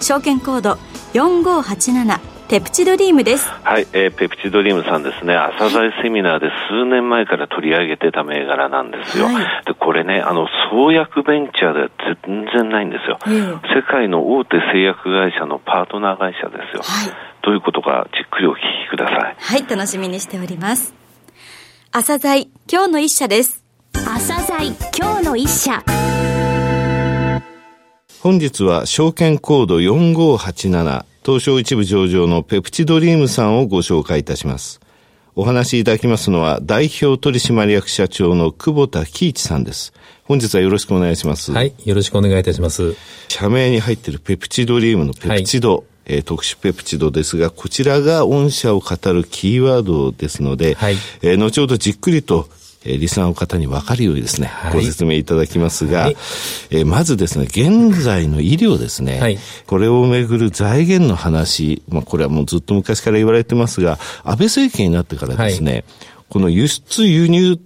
証券コード4587ペプチドリームです。はい、えー、ペプチドリームさんですね、朝鮮セミナーで数年前から取り上げてた銘柄なんですよ。はい、で、これね、あの、創薬ベンチャーでは全然ないんですよ。世界の大手製薬会社のパートナー会社ですよ。はい、どういうことか、じっくりお聞きください。はい、楽しみにしております。朝鮮今日の一社です。朝鮮今日の一社。本日は証券コード4587東証一部上場のペプチドリームさんをご紹介いたします。お話しいただきますのは、代表取締役社長の久保田喜一さんです。本日はよろしくお願いします。はい、よろしくお願いいたします。社名に入っているペプチドリームのペプチド、はい、えー、特殊ペプチドですが、こちらが御社を語るキーワードですので、はい、えー、後ほどじっくりとえー、リスナーの方に分かるようにですね、はい、ご説明いただきますが、はい、えー、まずですね、現在の医療ですね、はい、これをめぐる財源の話、まあ、これはもうずっと昔から言われてますが、安倍政権になってからですね、この輸出輸入っ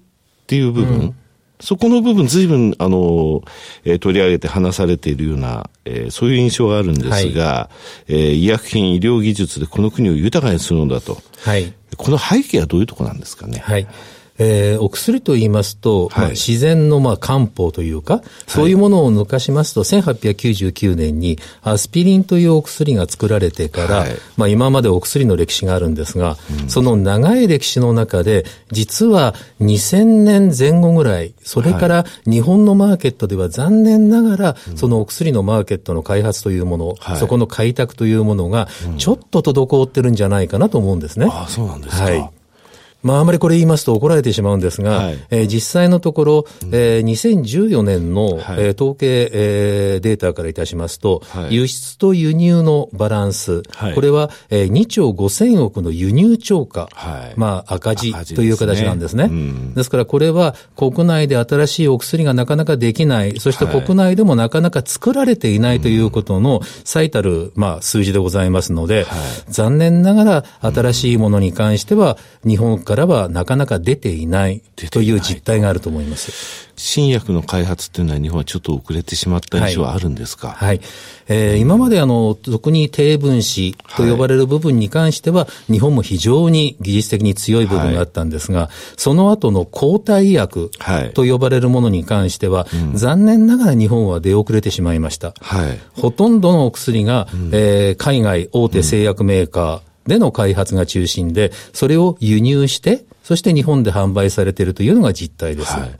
ていう部分、うんそこの部分、ずいぶん、あの、えー、取り上げて話されているような、えー、そういう印象があるんですが、はい、えー、医薬品、医療技術でこの国を豊かにするのだと。はい。この背景はどういうところなんですかね。はい。えー、お薬と言いますと、はい、まあ、自然のまあ漢方というか、そういうものを抜かしますと、1899年にアスピリンというお薬が作られてから、はい、まあ、今までお薬の歴史があるんですが、うん、その長い歴史の中で、実は2000年前後ぐらい、それから日本のマーケットでは残念ながら、そのお薬のマーケットの開発というもの、はい、そこの開拓というものが、ちょっと滞ってるんじゃないかなと思うんですね。ああ、そうなんですか。はいまあ、あまりこれ言いますと怒られてしまうんですが、はい、えー、実際のところ、えー、2014年の、はい、えー、統計、えー、データからいたしますと、はい、輸出と輸入のバランス、はい、これは、えー、2兆5000億の輸入超過、はい、まあ、赤字という形なんですね。ですねうん、ですからこれは国内で新しいお薬がなかなかできない、そして国内でもなかなか作られていないということの最たる、まあ、数字でございますので、残念ながら新しいものに関しては、日本からはなかなか出ていないという実態があると思います。新薬の開発っていうのは日本はちょっと遅れてしまった印象はあるんですか、はい、はい、えー、今まであの、特に低分子と呼ばれる部分に関しては、はい、日本も非常に技術的に強い部分があったんですが、はい、その後の抗体医薬と呼ばれるものに関しては、うん、残念ながら日本は出遅れてしまいました。はい、ほとんどのお薬が、うん、えー、海外大手製薬メーカー、での開発が中心で、それを輸入して、そして日本で販売されているというのが実態です。はい、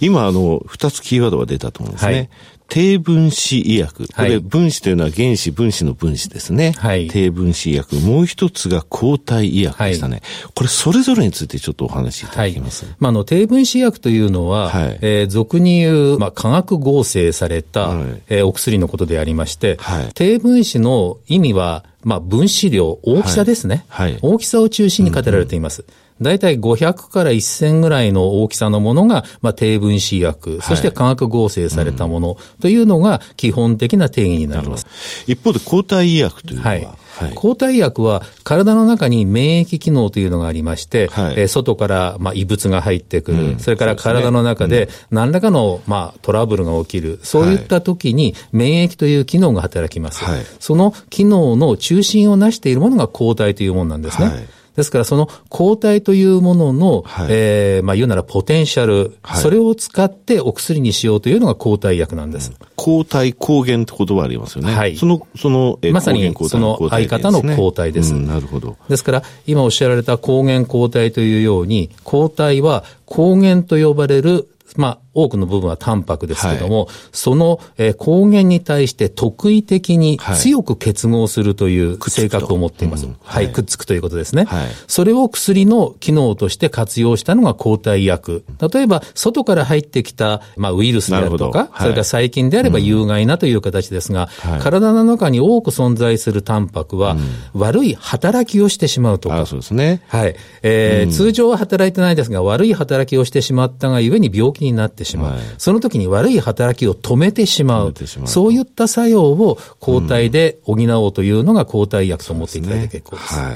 今、あの、二つキーワードが出たと思うんですね。はい低分子医薬。これ、分子というのは原子、分子の分子ですね。はい、低分子医薬。もう一つが抗体医薬でしたね。はい、これ、それぞれについてちょっとお話しいただきます。はい、まあ、あの、低分子医薬というのは、はい、えー、俗に言う、まあ、化学合成された、はい、えー、お薬のことでありまして、はい、低分子の意味は、まあ、分子量、大きさですね。はい、大きさを中心に語られています。うんうん大体500から1000ぐらいの大きさのものが、まあ、低分子薬、そして化学合成されたものというのが基本的な定義になります。一方で抗体医薬というのは、はい。はい、抗体薬は体の中に免疫機能というのがありまして、はい、えー、外からまあ異物が入ってくる、うん、それから体の中で何らかのまあトラブルが起きる、そういった時に免疫という機能が働きます。はい、その機能の中心を成しているものが抗体というものなんですね。はいですから、その抗体というものの、はい、えー、まあ言うならポテンシャル、はい、それを使ってお薬にしようというのが抗体薬なんです。うん、抗体、抗原って言葉ありますよね。はい。その、その、えー、まさにその相方の抗体です。うん、なるほど。ですから、今おっしゃられた抗原抗体というように、抗体は抗原と呼ばれるまあ、多くの部分はタンパクですけども、はい、その、えー、抗原に対して特異的に強く結合するという性格を持っています。はい、はい、くっつくということですね。はい、それを薬の機能として活用したのが抗体薬。例えば、外から入ってきた、まあ、ウイルスであるとか、それから細菌であれば有害なという形ですが、体の中に多く存在するタンパクは、悪い働きをしてしまうとか。そうですね。はい。えー、通常は働いてないですが、悪い働きをしてしまったがゆえに病気になってしまう。はい、その時に悪い働きを止めてしまう。そういった作用を抗体で補おうというのが抗体薬と思っていただいて結構です。ですね、はい。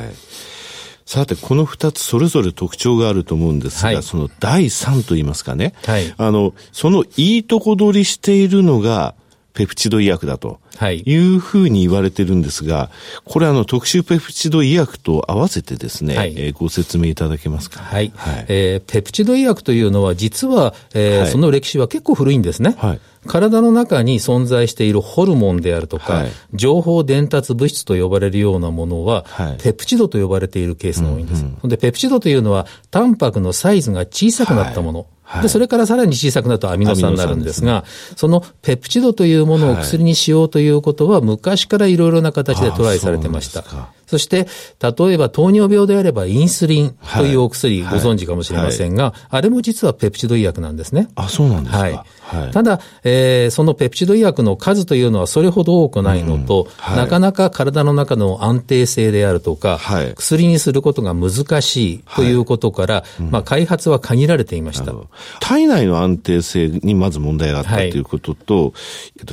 さて、この二つそれぞれ特徴があると思うんですが、はい、その第三と言いますかね、はい、あの、そのいいとこ取りしているのが、ペプチド医薬だというふうに言われてるんですが、これあの特殊ペプチド医薬と合わせてですね、はい、えー、ご説明いただけますか？はい。はい、えー、ペプチド医薬というのは実は、えー、はい、その歴史は結構古いんですね。はい。体の中に存在しているホルモンであるとか、はい、情報伝達物質と呼ばれるようなものは、はい、ペプチドと呼ばれているケースが多いんです。うんうん、で、ペプチドというのは、タンパクのサイズが小さくなったもの。はいで、それからさらに小さくなるとアミノ酸になるんですが、すね、そのペプチドというものを薬にしようということは、昔からいろいろな形でトライされてました。そして、例えば糖尿病であればインスリンというお薬、ご存知かもしれませんが、はいはい、あれも実はペプチド医薬なんですね。あ、そうなんですか。はい。はい、ただ、えー、そのペプチド医薬の数というのはそれほど多くないのと、うん、なかなか体の中の安定性であるとか、薬にすることが難しいということから、まあ、開発は限られていました。体内の安定性にまず問題があったということと、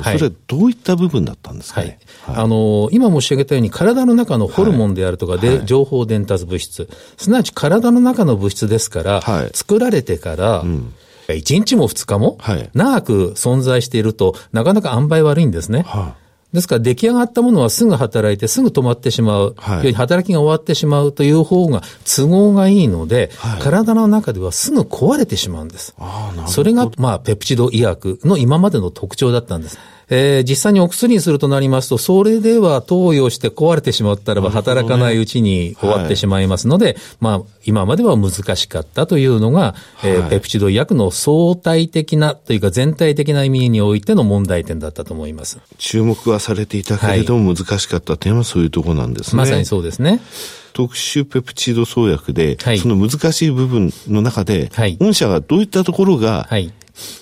それはどういった部分だったんですかね？あの今申し上げたように体の中のホルモンであるとかで、はい、情報伝達物質、すなわち体の中の物質ですから、はい、作られてから、うん1日も2日も長く存在していると、なかなか塩梅悪いんですね。はですから出来上がったものはすぐ働いてすぐ止まってしまう、はい、働きが終わってしまうという方が都合がいいので、はい、体の中ではすぐ壊れてしまうんです。それが、まあ、ペプチド医薬の今までの特徴だったんです。えー、実際にお薬にするとなりますと、それでは投与して壊れてしまったらば働かないうちに終わってしまいますので、はい、まあ、今までは難しかったというのが、えー、ペプチド医薬の相対的なというか全体的な意味においての問題点だったと思います。注目はされていたけれども難しかった点はそういうところなんですね。まさにそうですね。特殊ペプチド創薬で、はい、その難しい部分の中で、はい、御社がどういったところが、はい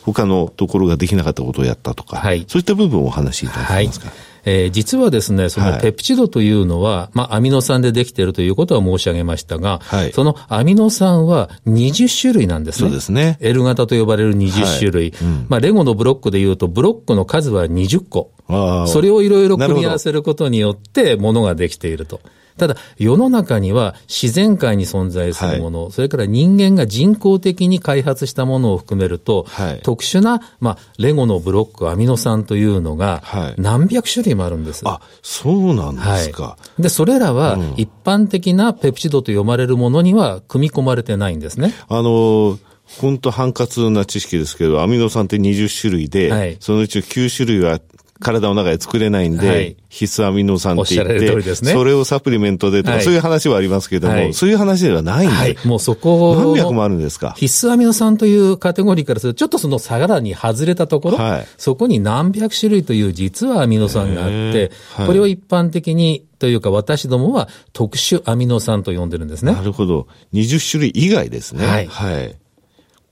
他のところができなかったことをやったとか、はい、そういった部分をお話しいただけますか？はいえー、実はですね、そのペプチドというのは、はい、まあ、アミノ酸でできているということは申し上げましたが、はい、そのアミノ酸は20種類なんですね。そうですね。L 型と呼ばれる20種類。はいうん、まあ、レゴのブロックでいうと、ブロックの数は20個。それをいろいろ組み合わせることによって、ものができていると。ただ、世の中には自然界に存在するもの、はい、それから人間が人工的に開発したものを含めると、はい、特殊な、まあ、レゴのブロック、アミノ酸というのが、何百種類もあるんです。あ、そうなんですか。はい、で、それらは、一般的なペプチドと読まれるものには組み込まれてないんですね。あの本当、ハンカツな知識ですけど、アミノ酸って20種類で、はい、そのうち9種類は体の中で作れないんで、はい、必須アミノ酸って言って、ね、それをサプリメントでとか、はい、そういう話はありますけども、はい、そういう話ではないんで、はい、もうそこ何百もあるんですか？必須アミノ酸というカテゴリーからすると、ちょっとその差がに外れたところ、はい、そこに何百種類という実はアミノ酸があって、これを一般的にというか私どもは特殊アミノ酸と呼んでるんですね。なるほど。20種類以外ですね。はい。はい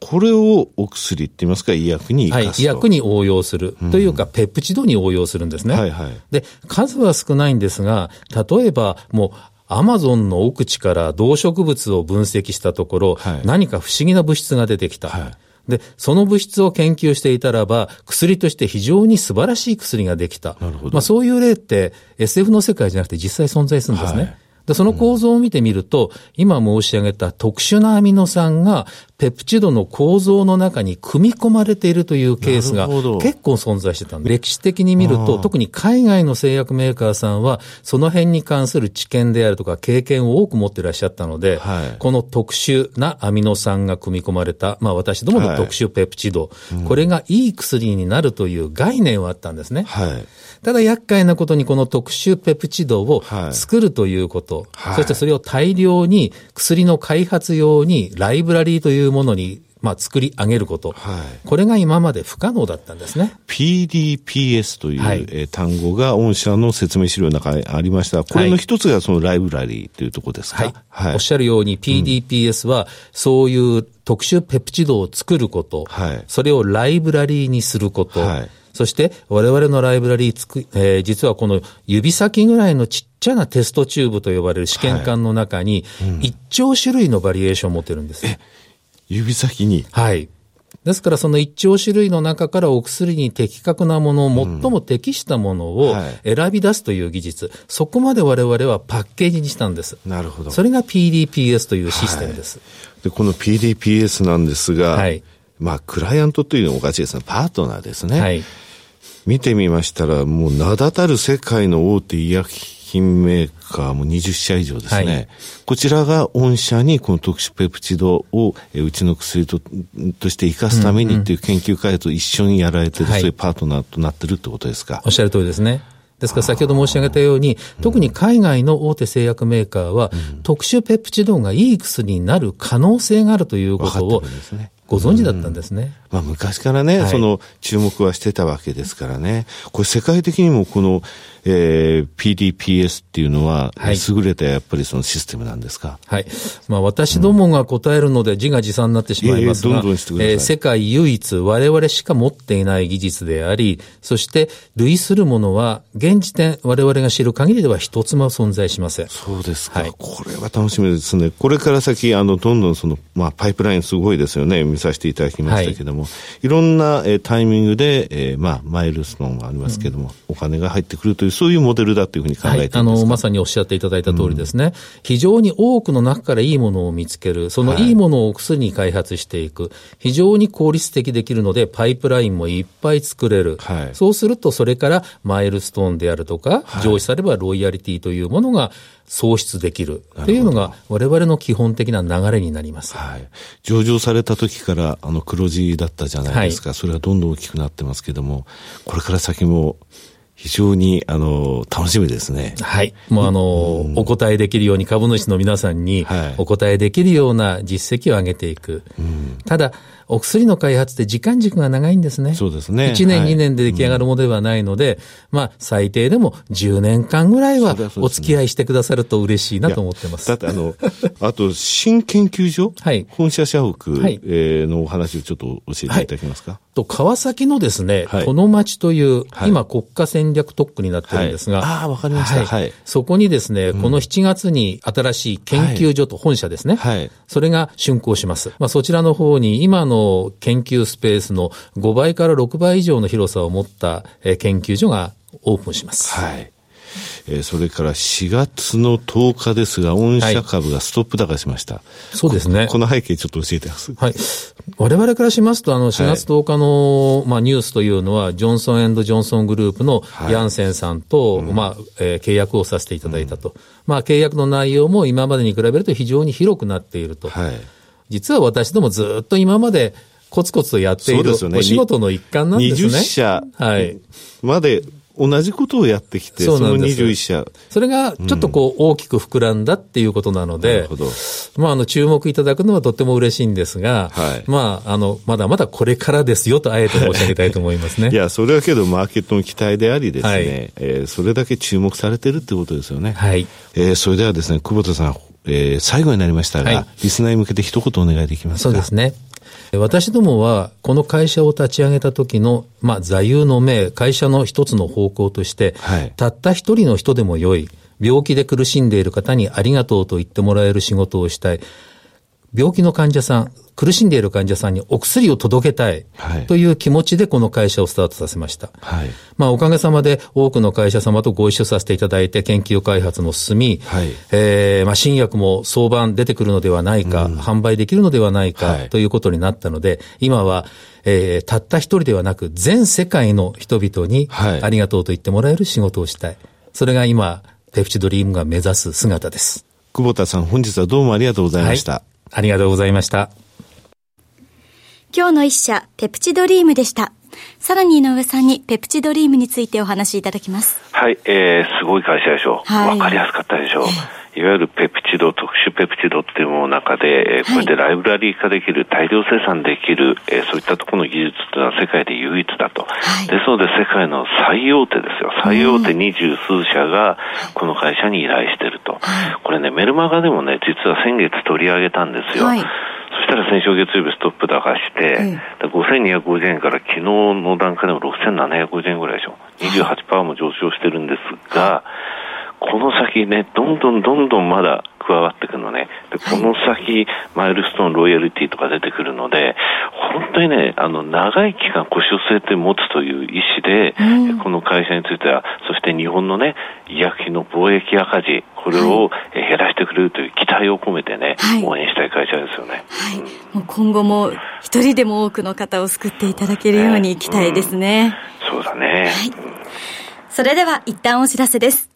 これをお薬って言いますか、医薬にはい、医薬に応用する、というか、ペプチドに応用するんですね。はいはい、で、数は少ないんですが、例えばもう、アマゾンの奥地から動植物を分析したところ、はい、何か不思議な物質が出てきた。はいで、その物質を研究していたらば、薬として非常に素晴らしい薬ができた。なるほど。まあそういう例って SF の世界じゃなくて実際存在するんですね。はいで、その構造を見てみると、今申し上げた特殊なアミノ酸がペプチドの構造の中に組み込まれているというケースが結構存在してたんで、歴史的に見ると、特に海外の製薬メーカーさんは、その辺に関する知見であるとか経験を多く持っていらっしゃったので、はい、この特殊なアミノ酸が組み込まれた、まあ私どもの特殊ペプチド、はいうん、これがいい薬になるという概念はあったんですね。はい。ただ厄介なことにこの特殊ペプチドを作るということ、はい、そしてそれを大量に薬の開発用にライブラリーというものにまあ、作り上げること、はい、これが今まで不可能だったんですね。PDPS という、はい、え単語が御社の説明資料の中にありました。これの一つがそのライブラリーというところですか、はい、はい、おっしゃるように PDPS は、そういう特殊ペプチドを作ること、はい、それをライブラリーにすること、はい。そして我々のライブラリーつく、えー、実はこの指先ぐらいのちっちゃなテストチューブと呼ばれる試験管の中に、1兆種類のバリエーションを持ってるんです。指先にはい。ですからその一兆種類の中からお薬に的確なものを、最も適したものを選び出すという技術、そこまで我々はパッケージにしたんです。なるほど。それが PDPS というシステムです。はい、でこの PDPS なんですが、はい、まあ、クライアントというのはおかしいですね。パートナーですね。はい。見てみましたら、もう名だたる世界の大手医薬品メーカーも20社以上ですね。はい、こちらが御社にこの特殊ペプチドをうちの薬ととして生かすためにっていう研究開発を一緒にやられてる、うんうん、そういうパートナーとなってるってことですか？おっしゃる通りですね。ですから先ほど申し上げたように、特に海外の大手製薬メーカーは、特殊ペプチドがいい薬になる可能性があるということを、ご存知だったんですね。まあ、昔からね、はい、その注目はしてたわけですからね。これ世界的にもこの、えー、PDPS っていうのは、はい、優れたやっぱりそのシステムなんですか？はい。まあ私どもが答えるので自画自賛になってしまいますが、世界唯一我々しか持っていない技術であり、そして類するものは現時点我々が知る限りでは一つも存在しません。そうですか。はい、これは楽しみですね。これから先、あの、どんどんその、まあパイプラインすごいですよね。見させていただきましたけども、はい、いろんな、えー、タイミングで、えー、まあマイルストーンがありますけども、うん、お金が入ってくるというそういうモデルだというふうに考えていますか、はい、あの、まさにおっしゃっていただいた通りですね、うん、非常に多くの中からいいものを見つける、そのい。いものをお薬に開発していく、非常に効率的できるので、パイプラインもいっぱい作れる。はい、そうすると、それからマイルストーンであるとか、上司さればロイヤリティというものが創出できる。というのが、我々の基本的な流れになります。はい。上場された時から、あの、黒字だったじゃないですか。はい、それはどんどん大きくなってますけども、これから先も、非常に、あの、楽しみですね。はい。もうあの、うん、お答えできるように株主の皆さんに、お答えできるような実績を上げていく。うん、ただ、お薬の開発って時間軸が長いんですね。そうですね。1年、はい、2年で出来上がるものではないので、うん、まあ、最低でも10年間ぐらいはお付き合いしてくださると嬉しいなと思ってます。だってあの、あと、新研究所？はい。本社社屋、はい、えー、のお話をちょっと教えていただけますか、はいと、川崎のですね、はい、この町という、はい、今国家戦略特区になってるんですが、はい、ああ、わかりました。はい。そこにですね、うん、この7月に新しい研究所と本社ですね、はい。それが竣工します。まあ、そちらの方に今の研究スペースの5倍から6倍以上の広さを持った研究所がオープンします。はい。えー、それから4月の10日ですが、御社株がストップ高しました。はい、そうですねこ。この背景ちょっと教えてます。はい。我々からしますと、あの、4月10日の、はい、まあ、ニュースというのは、ジョンソンジョンソングループのヤンセンさんと、はい、まあ、えー、契約をさせていただいたと。うん、まあ、契約の内容も今までに比べると非常に広くなっていると。はい。実は私どもずっと今まで、コツコツとやっている、お仕事の一環なんですね。20社まで同じことをやってきて、その21社。それがちょっとこう大きく膨らんだっていうことなので、うん、まああの注目いただくのはとっても嬉しいんですが、はい、まああの、まだまだこれからですよとあえて申し上げたいと思いますね。いや、それはけどマーケットの期待でありですね、はい、えー、それだけ注目されてるってことですよね。はい。えー、それではですね、久保田さん、えー、最後になりましたが、はい、リスナーに向けて一言お願いできますか？そうですね。私どもは、この会社を立ち上げた時の、まあ、座右の銘、会社の一つの方向として、はい、たった一人の人でも良い、病気で苦しんでいる方にありがとうと言ってもらえる仕事をしたい。病気の患者さん、苦しんでいる患者さんにお薬を届けたいという気持ちでこの会社をスタートさせました。はい、まあおかげさまで多くの会社様とご一緒させていただいて研究開発も進み、はい、えー、まあ新薬も相場出てくるのではないか、うん、販売できるのではないかということになったので、今はえー、たった一人ではなく全世界の人々にありがとうと言ってもらえる仕事をしたい。それが今、ペプチドリームが目指す姿です。久保田さん、本日はどうもありがとうございました。ありがとうございました。今日の一社、ペプチドリームでした。さらに井上さんにペプチドリームについてお話しいただきます。はい、えー、すごい会社でしょう。わ、はい、かりやすかったでしょう。いわゆるペプチド、特殊ペプチドっていうものの中で、えー、これでライブラリー化できる、大量生産できる、えー、そういったところの技術というのは世界で唯一だと。はい、ですので世界の最大手ですよ。最大手二十数社がこの会社に依頼してると。これね、メルマガでもね、実は先月取り上げたんですよ。はいそしたら先週月曜日ストップ高して、うん、5250円から昨日の段階でも6750円ぐらいでしょ。28%も上昇してるんですが、この先ね、どんどんどんどんまだ加わってくるのね。で、この先、マイルストーン、ロイヤリティとか出てくるので、本当にね、あの、長い期間腰を据えて持つという意思で、うん、この会社については、そして日本のね、医薬品の貿易赤字、これを減らしてくれるという期待を込めてね、はい、応援したい会社ですよね。はい。もう今後も一人でも多くの方を救っていただけるように期待ですね。うん、そうだね。はい。それでは一旦お知らせです。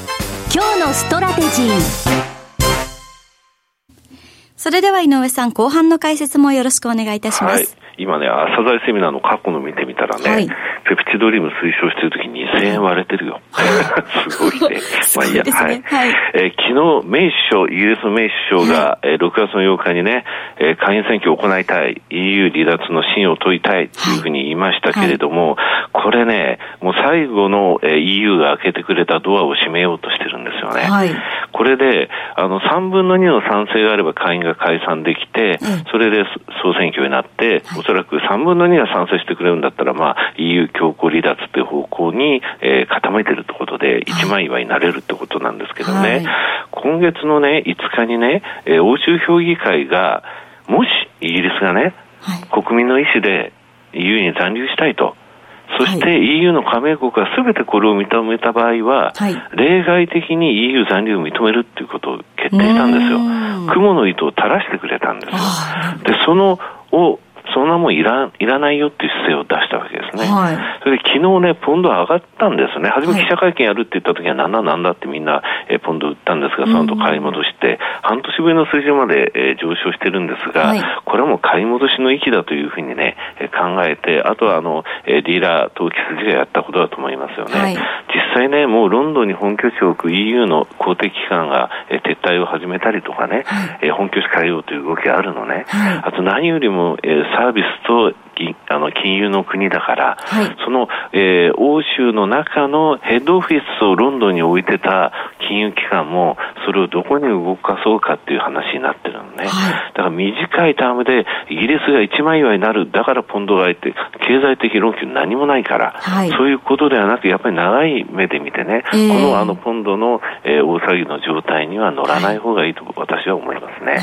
今日のストラテジー。それでは井上さん後半の解説もよろしくお願いいたします、はい今ね、朝鮮セミナーの過去の見てみたらね、はい、ペプチドリーム推奨してるときに2000円割れてるよ。すごいね。まあいいや、ね、はい。はい、えー、昨日、メイ首相、イギリスのメイ首相が、はい、えー、6月の8日にね、えー、下院選挙を行いたい、EU 離脱の信を問いたいというふうに言いましたけれども、はい、これね、もう最後の、えー、EU が開けてくれたドアを閉めようとしてるんですよね。はい、これで、あの、3分の2の賛成があれば下院が解散できて、それで総選挙になって、おそらく3分の2が賛成してくれるんだったら、まあ、EU 強硬離脱という方向に、えー、傾いてるってことで、一枚岩になれるってことなんですけどね、はい、今月のね、5日にね、えー、欧州評議会が、もしイギリスがね、はい、国民の意思で EU に残留したいと。そして EU の加盟国がすべてこれを認めた場合は、はい、例外的に EU 残留を認めるっていうことを決定したんですよ。雲の糸を垂らしてくれたんですよ。で、そのをもんいらいらないよっていう姿勢を出したわけですね。はい、それで昨日ね、ポンド上がったんですね。初め記者会見やるって言った時は、なんだなんだってみんな、えポンド売ったんですが、その後買い戻して、半年ぶりの水準まで、え上昇してるんですが、はい、これはもう買い戻しの域だというふうにね、え考えて、あとはあの、えディーラー投機筋がやったことだと思いますよね。はい、実際ね、もうロンドンに本拠地を置く EU の公的機関が、え撤退を始めたりとかね、え本拠地変えようという動きがあるのね。あと何よりも、えサービスとあの金融の国だから、はい、その、えー、欧州の中のヘッドオフィスをロンドンに置いてた金融機関も、それをどこに動かそうかっていう話になってるのね。はい、だから短いタームでイギリスが一枚岩になる、だからポンドがいて、経済的論拠何もないから、はい、そういうことではなく、やっぱり長い目で見てね、えー、このあのポンドの、えー、大騒ぎの状態には乗らない方がいいと私は思いますね。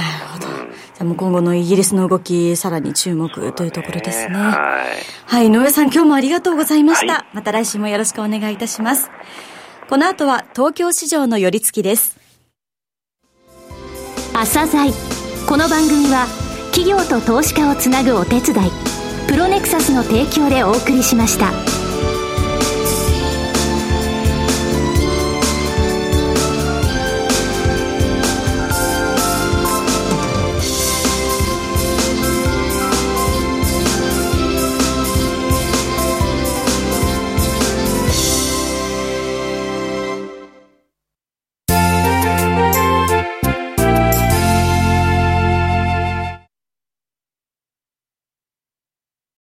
なるほど。うん、じゃあもう今後のイギリスの動き、さらに注目というところですね。はい。はい、井上さん、今日もありがとうございました。はい、また来週もよろしくお願いいたします。この後は東京市場の寄り付きです。朝鮮この番組は企業と投資家をつなぐお手伝いプロネクサスの提供でお送りしました。